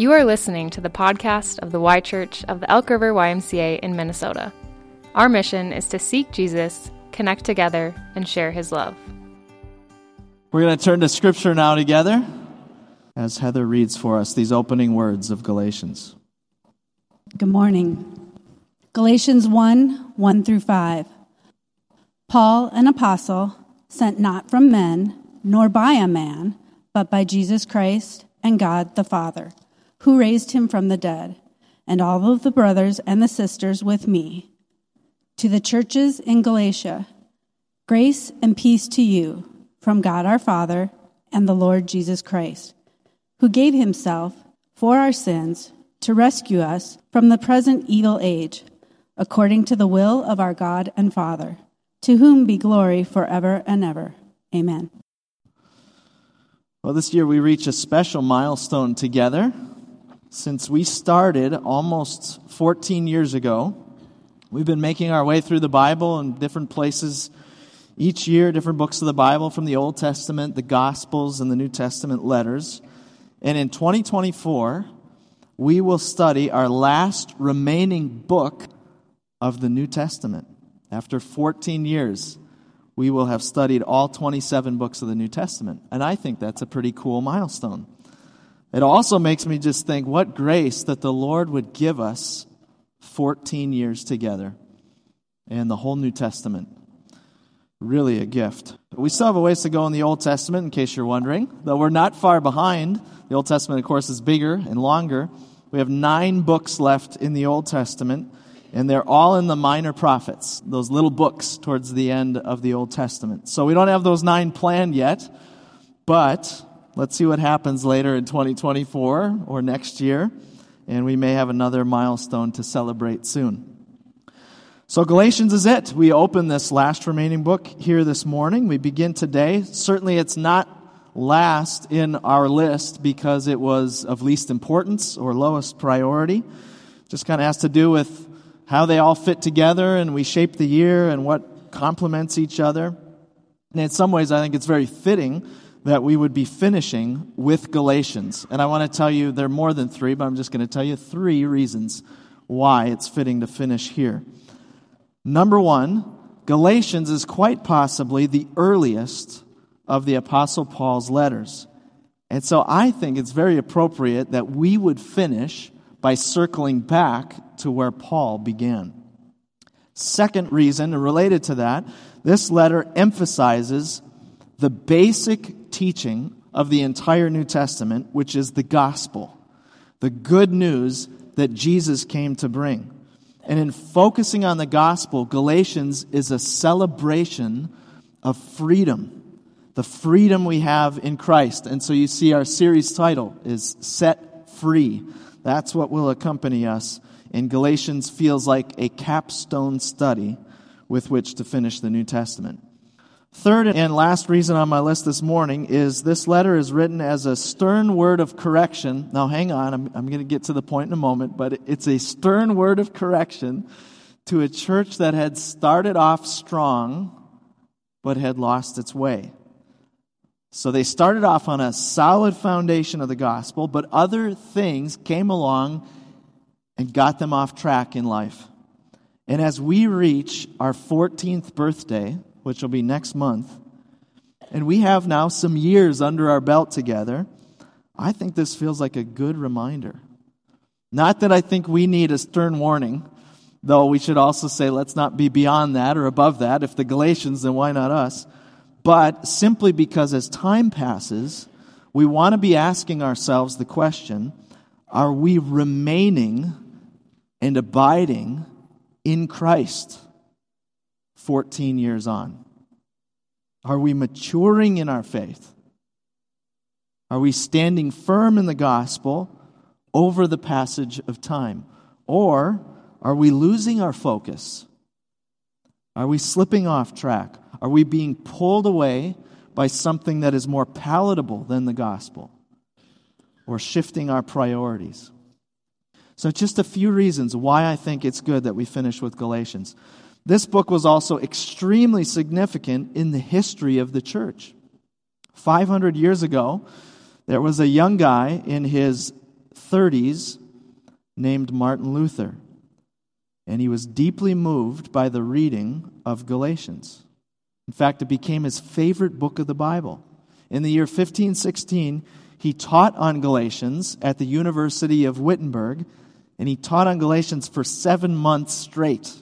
You are listening to the podcast of the Y Church of the Elk River YMCA in Minnesota. Our mission is to seek Jesus, connect together, and share his love. We're going to turn to Scripture now together as Heather reads for us these opening words of Galatians. Good morning. Galatians 1 1 through 5. Paul, an apostle, sent not from men, nor by a man, but by Jesus Christ and God the Father who raised him from the dead, and all of the brothers and the sisters with me. To the churches in Galatia, grace and peace to you from God our Father and the Lord Jesus Christ, who gave himself for our sins to rescue us from the present evil age, according to the will of our God and Father, to whom be glory forever and ever. Amen. Well, this year we reach a special milestone together since we started almost 14 years ago. We've been making our way through the Bible in different places each year, different books of the Bible from the Old Testament, the Gospels, and the New Testament letters. And in 2024, we will study our last remaining book of the New Testament. After 14 years, we will have studied all 27 books of the New Testament. And I think that's a pretty cool milestone. It also makes me just think what grace that the Lord would give us 14 years together and the whole New Testament. Really a gift. We still have a ways to go in the Old Testament, in case you're wondering, though we're not far behind. The Old Testament, of course, is bigger and longer. We have nine books left in the Old Testament, and they're all in the minor prophets, those little books towards the end of the Old Testament. So we don't have those nine planned yet, but Let's see what happens later in 2024 or next year, and we may have another milestone to celebrate soon. So, Galatians is it. We open this last remaining book here this morning. We begin today. Certainly, it's not last in our list because it was of least importance or lowest priority. Just kind of has to do with how they all fit together and we shape the year and what complements each other. And in some ways, I think it's very fitting that we would be finishing with Galatians. And I want to tell you, there are more than three, but I'm just going to tell you three reasons why it's fitting to finish here. Number one, Galatians is quite possibly the earliest of the Apostle Paul's letters. And so I think it's very appropriate that we would finish by circling back to where Paul began. Second reason, related to that, this letter emphasizes the basic teaching of the entire New Testament, which is the gospel, the good news that Jesus came to bring. And in focusing on the gospel, Galatians is a celebration of freedom, the freedom we have in Christ. And so you see our series title is Set Free. That's what will accompany us. And Galatians feels like a capstone study with which to finish the New Testament. Third and last reason on my list this morning is this letter is written as a stern word of correction. Now, hang on, I'm, I'm going to get to the point in a moment, but it's a stern word of correction to a church that had started off strong but had lost its way. So they started off on a solid foundation of the gospel, but other things came along and got them off track in life. And as we reach our 14th birthday, which will be next month, and we have now some years under our belt together, I think this feels like a good reminder. Not that I think we need a stern warning, though we should also say let's not be beyond that or above that. If the Galatians, then why not us? But simply because as time passes, we want to be asking ourselves the question are we remaining and abiding in Christ? 14 years on? Are we maturing in our faith? Are we standing firm in the gospel over the passage of time? Or are we losing our focus? Are we slipping off track? Are we being pulled away by something that is more palatable than the gospel? Or shifting our priorities? So, just a few reasons why I think it's good that we finish with Galatians. This book was also extremely significant in the history of the church. 500 years ago, there was a young guy in his 30s named Martin Luther. And he was deeply moved by the reading of Galatians. In fact, it became his favorite book of the Bible. In the year 1516, he taught on Galatians at the University of Wittenberg, and he taught on Galatians for seven months straight.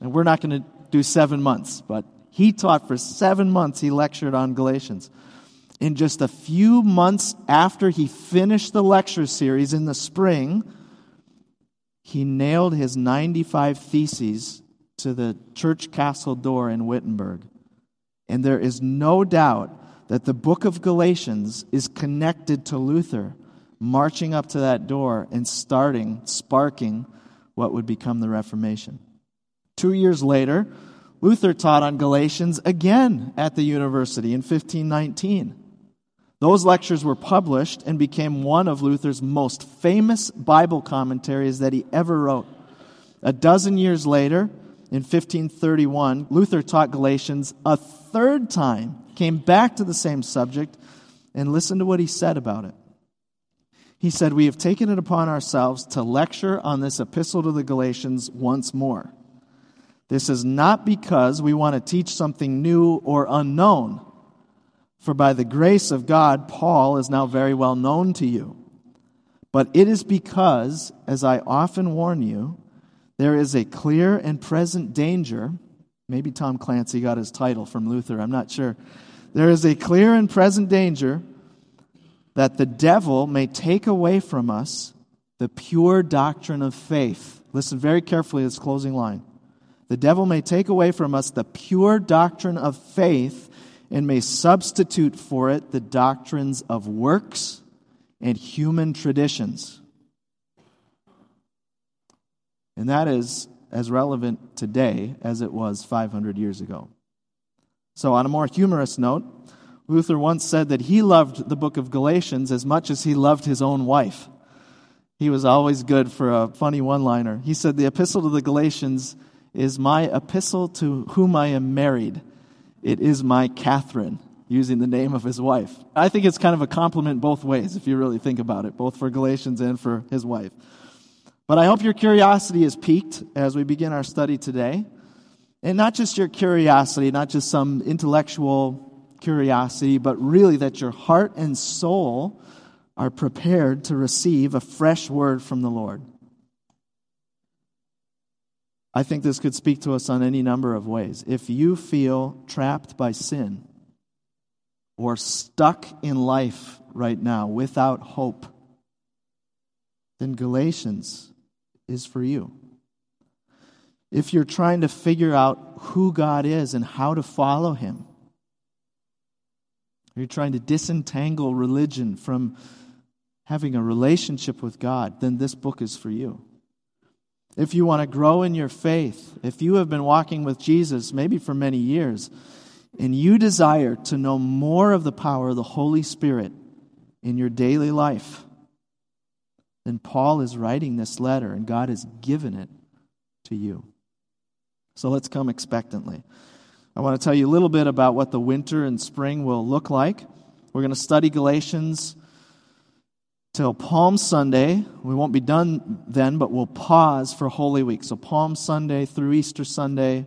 And we're not going to do seven months, but he taught for seven months, he lectured on Galatians. In just a few months after he finished the lecture series in the spring, he nailed his 95 theses to the church castle door in Wittenberg. And there is no doubt that the book of Galatians is connected to Luther marching up to that door and starting, sparking what would become the Reformation. Two years later, Luther taught on Galatians again at the university in 1519. Those lectures were published and became one of Luther's most famous Bible commentaries that he ever wrote. A dozen years later, in 1531, Luther taught Galatians a third time, came back to the same subject, and listen to what he said about it. He said, We have taken it upon ourselves to lecture on this epistle to the Galatians once more. This is not because we want to teach something new or unknown, for by the grace of God, Paul is now very well known to you. But it is because, as I often warn you, there is a clear and present danger. Maybe Tom Clancy got his title from Luther, I'm not sure. There is a clear and present danger that the devil may take away from us the pure doctrine of faith. Listen very carefully to this closing line. The devil may take away from us the pure doctrine of faith and may substitute for it the doctrines of works and human traditions. And that is as relevant today as it was 500 years ago. So, on a more humorous note, Luther once said that he loved the book of Galatians as much as he loved his own wife. He was always good for a funny one liner. He said, The epistle to the Galatians is my epistle to whom I am married. It is my Catherine, using the name of his wife. I think it's kind of a compliment both ways, if you really think about it, both for Galatians and for his wife. But I hope your curiosity is piqued as we begin our study today. And not just your curiosity, not just some intellectual curiosity, but really that your heart and soul are prepared to receive a fresh word from the Lord. I think this could speak to us on any number of ways. If you feel trapped by sin or stuck in life right now without hope, then Galatians is for you. If you're trying to figure out who God is and how to follow Him, you're trying to disentangle religion from having a relationship with God, then this book is for you. If you want to grow in your faith, if you have been walking with Jesus maybe for many years, and you desire to know more of the power of the Holy Spirit in your daily life, then Paul is writing this letter and God has given it to you. So let's come expectantly. I want to tell you a little bit about what the winter and spring will look like. We're going to study Galatians till Palm Sunday. We won't be done then, but we'll pause for Holy Week. So, Palm Sunday through Easter Sunday,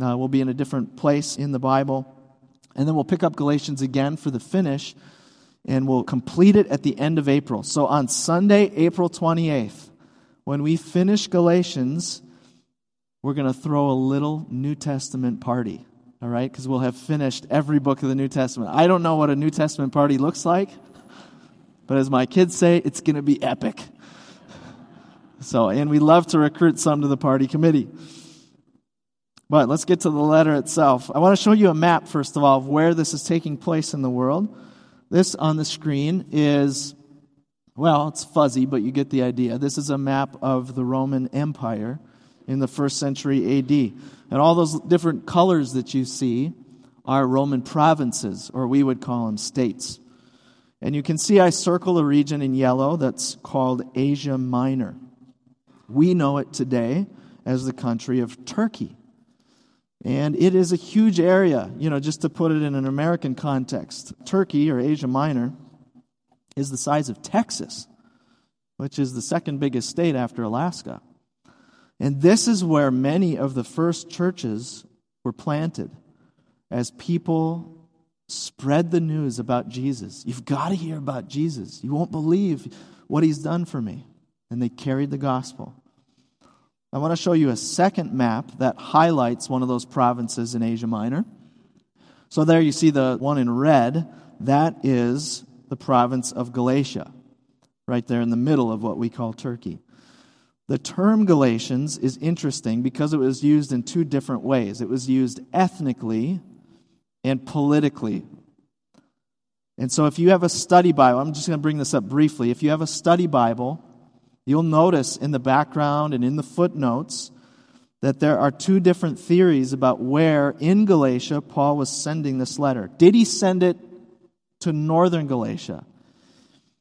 uh, we'll be in a different place in the Bible. And then we'll pick up Galatians again for the finish and we'll complete it at the end of April. So on Sunday, April 28th, when we finish Galatians, we're going to throw a little New Testament party, all right? Because we'll have finished every book of the New Testament. I don't know what a New Testament party looks like, but as my kids say, it's going to be epic. So, and we love to recruit some to the party committee. But let's get to the letter itself. I want to show you a map, first of all, of where this is taking place in the world. This on the screen is, well, it's fuzzy, but you get the idea. This is a map of the Roman Empire in the first century AD. And all those different colors that you see are Roman provinces, or we would call them states. And you can see I circle a region in yellow that's called Asia Minor. We know it today as the country of Turkey. And it is a huge area, you know, just to put it in an American context. Turkey, or Asia Minor, is the size of Texas. which is the second biggest state after Alaska. And this is where many of the first churches were planted as people spread the news about Jesus. You've got to hear about Jesus. You won't believe what he's done for me. And they carried the gospel. I want to show you a second map that highlights one of those provinces in Asia Minor. So there you see the one in red. That is the province of Galatia, right there in the middle of what we call Turkey. The term Galatians is interesting because it was used in two different ways. It was used ethnically and politically. And so, if you have a study Bible, I'm just going to bring this up briefly. If you have a study Bible, you'll notice in the background and in the footnotes that there are two different theories about where in Galatia Paul was sending this letter. Did he send it to northern Galatia?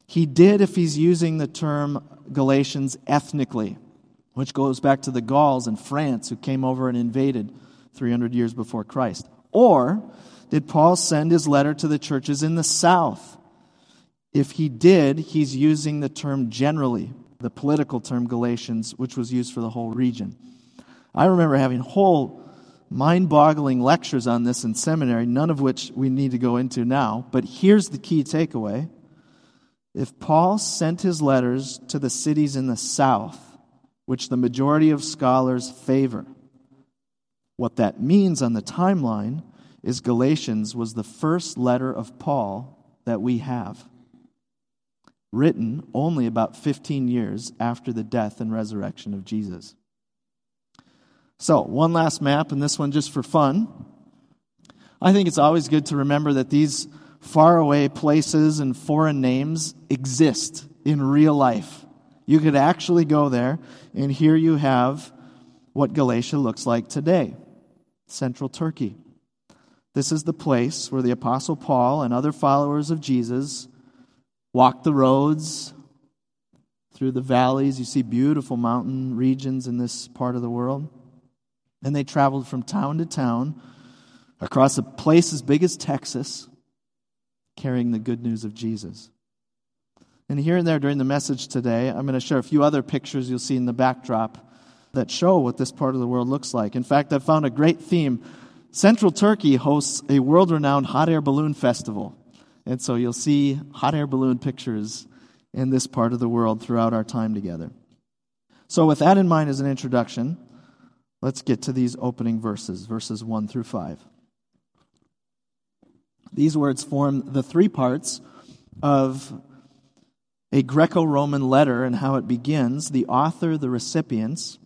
He did if he's using the term Galatians ethnically, which goes back to the Gauls in France who came over and invaded 300 years before Christ. Or did Paul send his letter to the churches in the south? If he did, he's using the term generally, the political term Galatians, which was used for the whole region. I remember having whole mind boggling lectures on this in seminary, none of which we need to go into now. But here's the key takeaway if Paul sent his letters to the cities in the south, which the majority of scholars favor, what that means on the timeline is Galatians was the first letter of Paul that we have, written only about 15 years after the death and resurrection of Jesus. So, one last map, and this one just for fun. I think it's always good to remember that these faraway places and foreign names exist in real life. You could actually go there, and here you have what Galatia looks like today central Turkey. This is the place where the Apostle Paul and other followers of Jesus walked the roads through the valleys. You see beautiful mountain regions in this part of the world. And they traveled from town to town across a place as big as Texas, carrying the good news of Jesus. And here and there during the message today, I'm going to share a few other pictures you'll see in the backdrop that show what this part of the world looks like. In fact, I've found a great theme Central Turkey hosts a world renowned hot air balloon festival. And so you'll see hot air balloon pictures in this part of the world throughout our time together. So, with that in mind as an introduction, let's get to these opening verses, verses 1 through 5. These words form the three parts of a Greco Roman letter and how it begins the author, the recipients,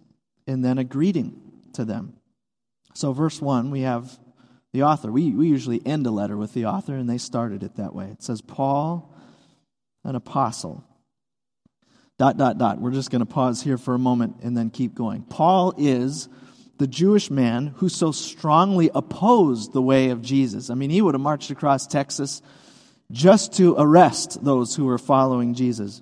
and then a greeting to them. So, verse 1, we have the author. We, we usually end a letter with the author, and they started it that way. It says, Paul, an apostle. Dot, dot, dot. We're just going to pause here for a moment and then keep going. Paul is the Jewish man who so strongly opposed the way of Jesus. I mean, he would have marched across Texas just to arrest those who were following Jesus.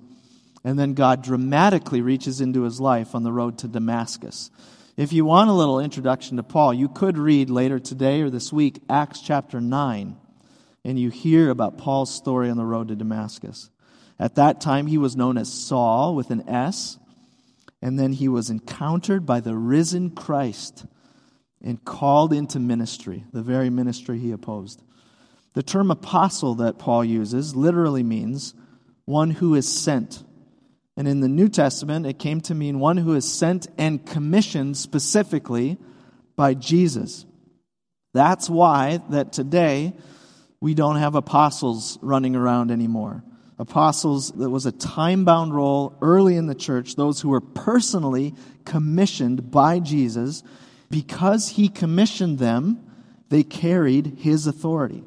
And then God dramatically reaches into his life on the road to Damascus. If you want a little introduction to Paul, you could read later today or this week Acts chapter 9, and you hear about Paul's story on the road to Damascus. At that time, he was known as Saul with an S, and then he was encountered by the risen Christ and called into ministry, the very ministry he opposed. The term apostle that Paul uses literally means one who is sent and in the New Testament, it came to mean one who is sent and commissioned specifically by Jesus. That's why that today we don't have apostles running around anymore. Apostles, that was a time bound role early in the church, those who were personally commissioned by Jesus. Because he commissioned them, they carried his authority.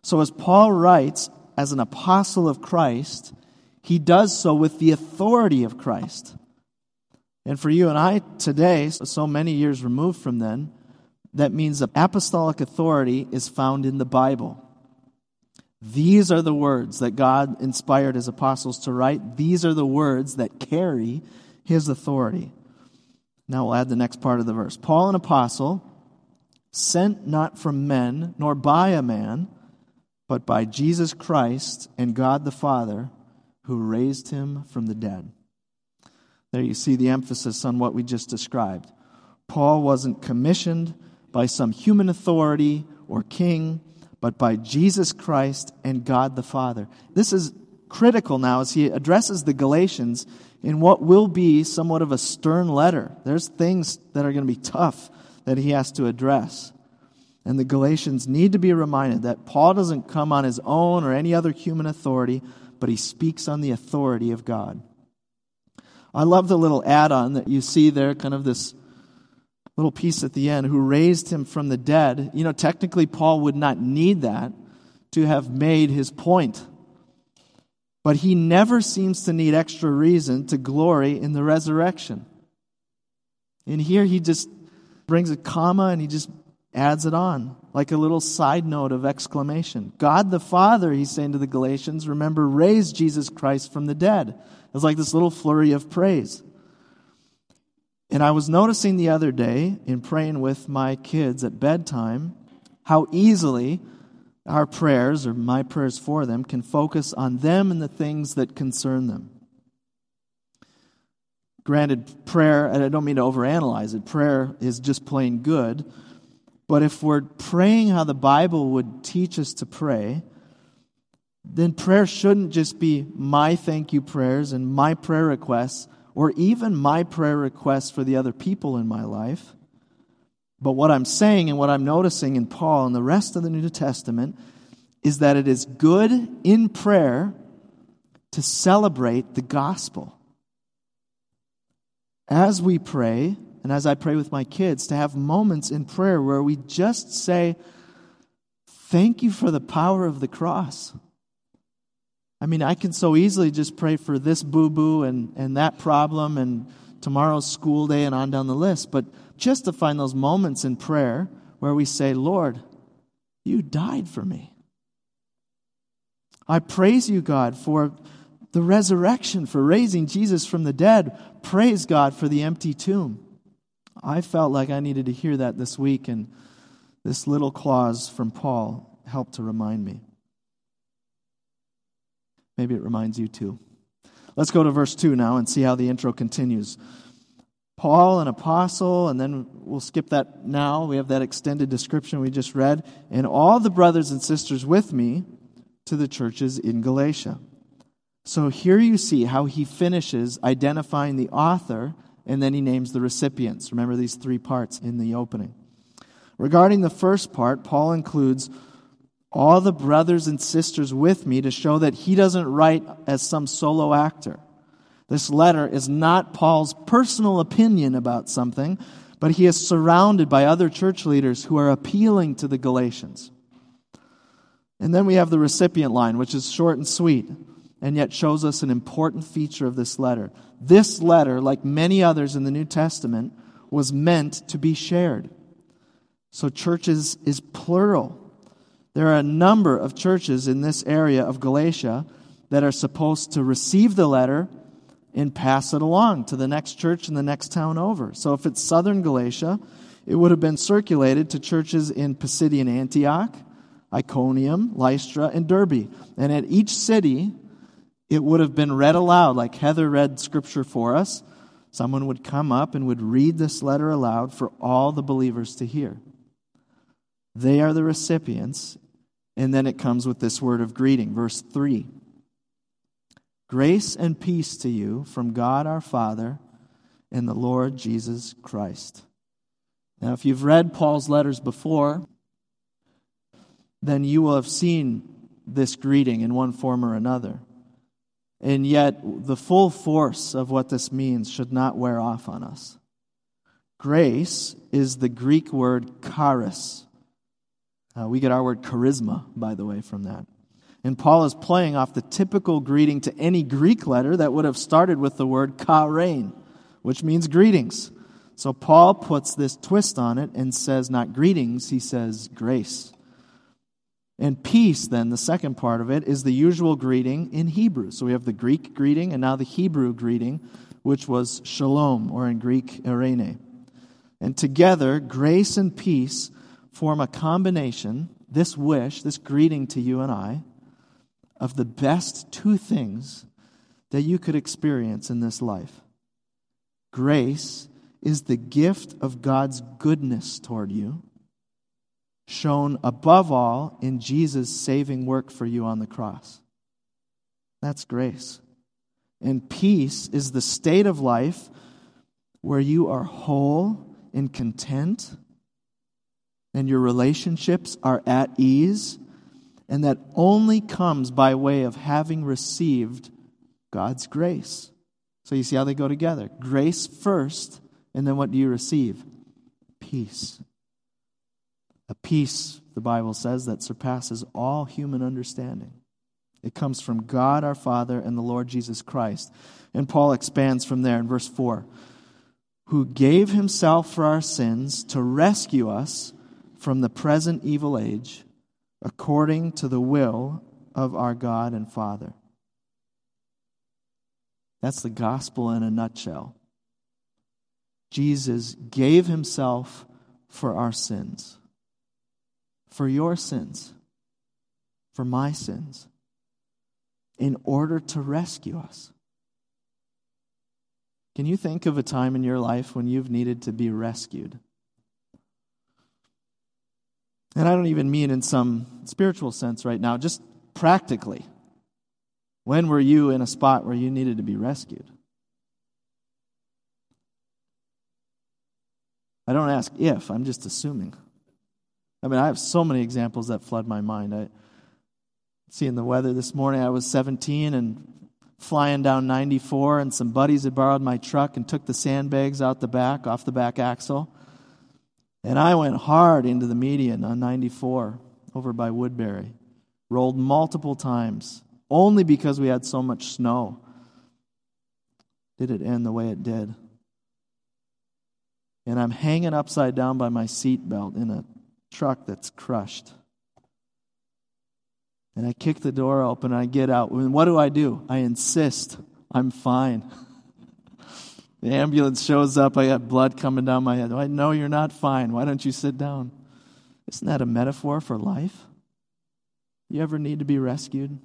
So, as Paul writes, as an apostle of Christ, he does so with the authority of Christ. And for you and I today, so many years removed from then, that means that apostolic authority is found in the Bible. These are the words that God inspired his apostles to write. These are the words that carry his authority. Now we'll add the next part of the verse. Paul, an apostle, sent not from men, nor by a man, but by Jesus Christ and God the Father who raised him from the dead. There you see the emphasis on what we just described. Paul wasn't commissioned by some human authority or king, but by Jesus Christ and God the Father. This is critical now as he addresses the Galatians in what will be somewhat of a stern letter. There's things that are going to be tough that he has to address. And the Galatians need to be reminded that Paul doesn't come on his own or any other human authority, but he speaks on the authority of God. I love the little add on that you see there, kind of this little piece at the end, who raised him from the dead. You know, technically, Paul would not need that to have made his point. But he never seems to need extra reason to glory in the resurrection. And here he just brings a comma and he just adds it on, like a little side note of exclamation. God the Father, he's saying to the Galatians, remember, raised Jesus Christ from the dead. It's like this little flurry of praise. And I was noticing the other day in praying with my kids at bedtime how easily our prayers, or my prayers for them, can focus on them and the things that concern them. Granted, prayer, and I don't mean to overanalyze it, prayer is just plain good. But if we're praying how the Bible would teach us to pray, then prayer shouldn't just be my thank you prayers and my prayer requests, or even my prayer requests for the other people in my life. But what I'm saying and what I'm noticing in Paul and the rest of the New Testament is that it is good in prayer to celebrate the gospel. As we pray, and as I pray with my kids, to have moments in prayer where we just say, Thank you for the power of the cross. I mean, I can so easily just pray for this boo boo and, and that problem and tomorrow's school day and on down the list. But just to find those moments in prayer where we say, Lord, you died for me. I praise you, God, for the resurrection, for raising Jesus from the dead. Praise God for the empty tomb. I felt like I needed to hear that this week, and this little clause from Paul helped to remind me. Maybe it reminds you too. Let's go to verse 2 now and see how the intro continues. Paul, an apostle, and then we'll skip that now. We have that extended description we just read. And all the brothers and sisters with me to the churches in Galatia. So here you see how he finishes identifying the author and then he names the recipients. Remember these three parts in the opening. Regarding the first part, Paul includes all the brothers and sisters with me to show that he doesn't write as some solo actor. This letter is not Paul's personal opinion about something, but he is surrounded by other church leaders who are appealing to the Galatians. And then we have the recipient line, which is short and sweet, and yet shows us an important feature of this letter. This letter, like many others in the New Testament, was meant to be shared. So, churches is plural. There are a number of churches in this area of Galatia that are supposed to receive the letter and pass it along to the next church in the next town over. So if it's southern Galatia, it would have been circulated to churches in Pisidian Antioch, Iconium, Lystra, and Derbe. And at each city, it would have been read aloud, like Heather read scripture for us. Someone would come up and would read this letter aloud for all the believers to hear. They are the recipients. And then it comes with this word of greeting, verse 3. Grace and peace to you from God our Father and the Lord Jesus Christ. Now, if you've read Paul's letters before, then you will have seen this greeting in one form or another. And yet, the full force of what this means should not wear off on us. Grace is the Greek word charis. Uh, we get our word charisma, by the way, from that. And Paul is playing off the typical greeting to any Greek letter that would have started with the word chairein, which means greetings. So Paul puts this twist on it and says not greetings, he says grace. And peace, then, the second part of it, is the usual greeting in Hebrew. So we have the Greek greeting and now the Hebrew greeting, which was shalom, or in Greek, eirene. And together, grace and peace form a combination, this wish, this greeting to you and I, of the best two things that you could experience in this life. Grace is the gift of God's goodness toward you, shown above all in Jesus' saving work for you on the cross. That's grace. And peace is the state of life where you are whole and content, and your relationships are at ease, and that only comes by way of having received God's grace. So you see how they go together grace first, and then what do you receive? Peace. A peace, the Bible says, that surpasses all human understanding. It comes from God our Father and the Lord Jesus Christ. And Paul expands from there in verse 4 who gave himself for our sins to rescue us from the present evil age, according to the will of our God and Father. That's the gospel in a nutshell. Jesus gave himself for our sins, for your sins, for my sins, in order to rescue us. Can you think of a time in your life when you've needed to be rescued? And I don't even mean in some spiritual sense right now, just practically. When were you in a spot where you needed to be rescued? I don't ask if, I'm just assuming. I mean, I have so many examples that flood my mind. I seeing the weather this morning, I was 17 and flying down 94, and some buddies had borrowed my truck and took the sandbags out the back, off the back axle. And I went hard into the median on 94 over by Woodbury. Rolled multiple times, only because we had so much snow. Did it end the way it did? And I'm hanging upside down by my seatbelt in a truck that's crushed. And I kick the door open and I get out. And what do I do? I insist I'm fine. the ambulance shows up. I got blood coming down my head. I know you're not fine. Why don't you sit down? Isn't that a metaphor for life? You ever need to be rescued?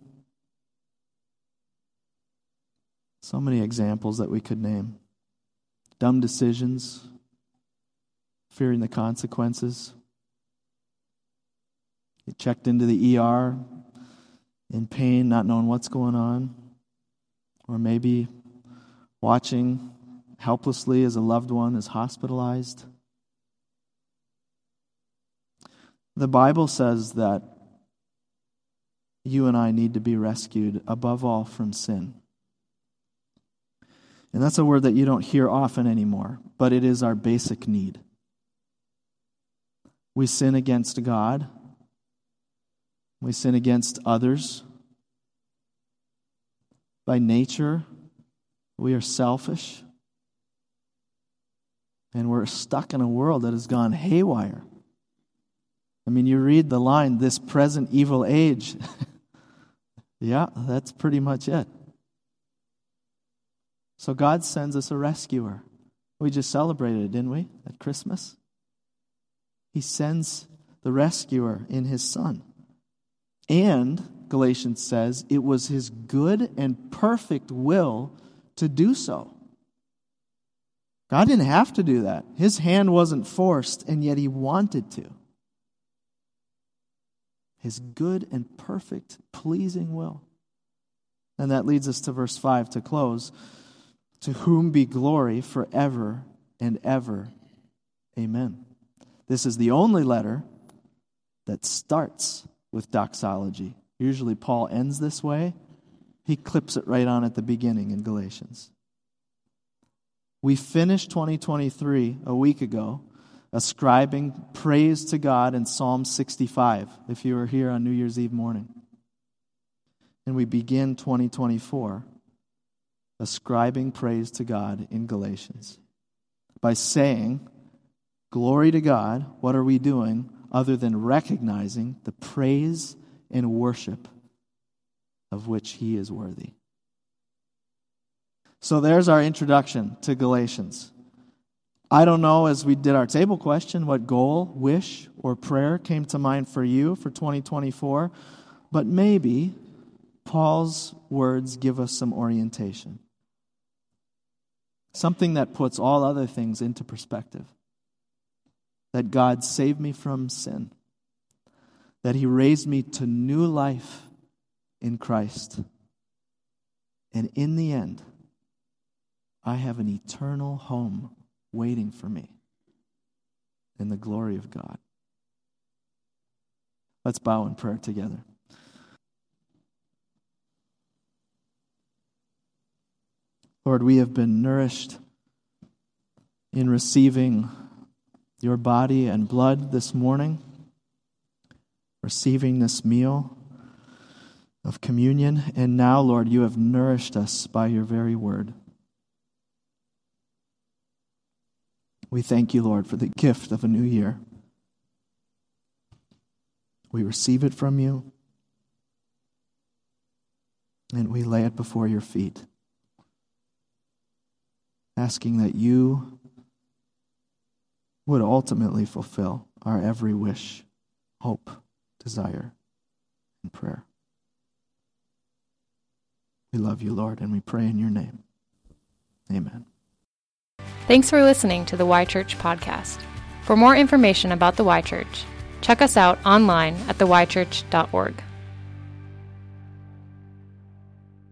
So many examples that we could name dumb decisions, fearing the consequences. You checked into the ER, in pain, not knowing what's going on, or maybe watching helplessly as a loved one is hospitalized. The Bible says that you and I need to be rescued above all from sin. And that's a word that you don't hear often anymore, but it is our basic need. We sin against God we sin against others. By nature, we are selfish. And we're stuck in a world that has gone haywire. I mean, you read the line, this present evil age. yeah, that's pretty much it. So God sends us a rescuer. We just celebrated, didn't we, at Christmas? He sends the rescuer in his son. And, Galatians says, it was his good and perfect will to do so. God didn't have to do that. His hand wasn't forced, and yet he wanted to. His good and perfect, pleasing will. And that leads us to verse 5 to close. To whom be glory forever and ever. Amen. This is the only letter that starts with doxology. Usually, Paul ends this way. He clips it right on at the beginning in Galatians. We finished 2023 a week ago ascribing praise to God in Psalm 65, if you were here on New Year's Eve morning. And we begin 2024 ascribing praise to God in Galatians by saying, Glory to God. What are we doing? Other than recognizing the praise and worship of which he is worthy. So there's our introduction to Galatians. I don't know, as we did our table question, what goal, wish, or prayer came to mind for you for 2024, but maybe Paul's words give us some orientation. something that puts all other things into perspective. That God saved me from sin, that He raised me to new life in Christ. And in the end, I have an eternal home waiting for me in the glory of God. Let's bow in prayer together. Lord, we have been nourished in receiving your body and blood this morning, receiving this meal of communion, and now, Lord, you have nourished us by your very word. We thank you, Lord, for the gift of a new year. We receive it from you, and we lay it before your feet asking that you would ultimately fulfill our every wish, hope, desire, and prayer. We love you, Lord, and we pray in your name. Amen. Thanks for listening to the Y Church podcast. For more information about the Y Church, check us out online at theychurch.org.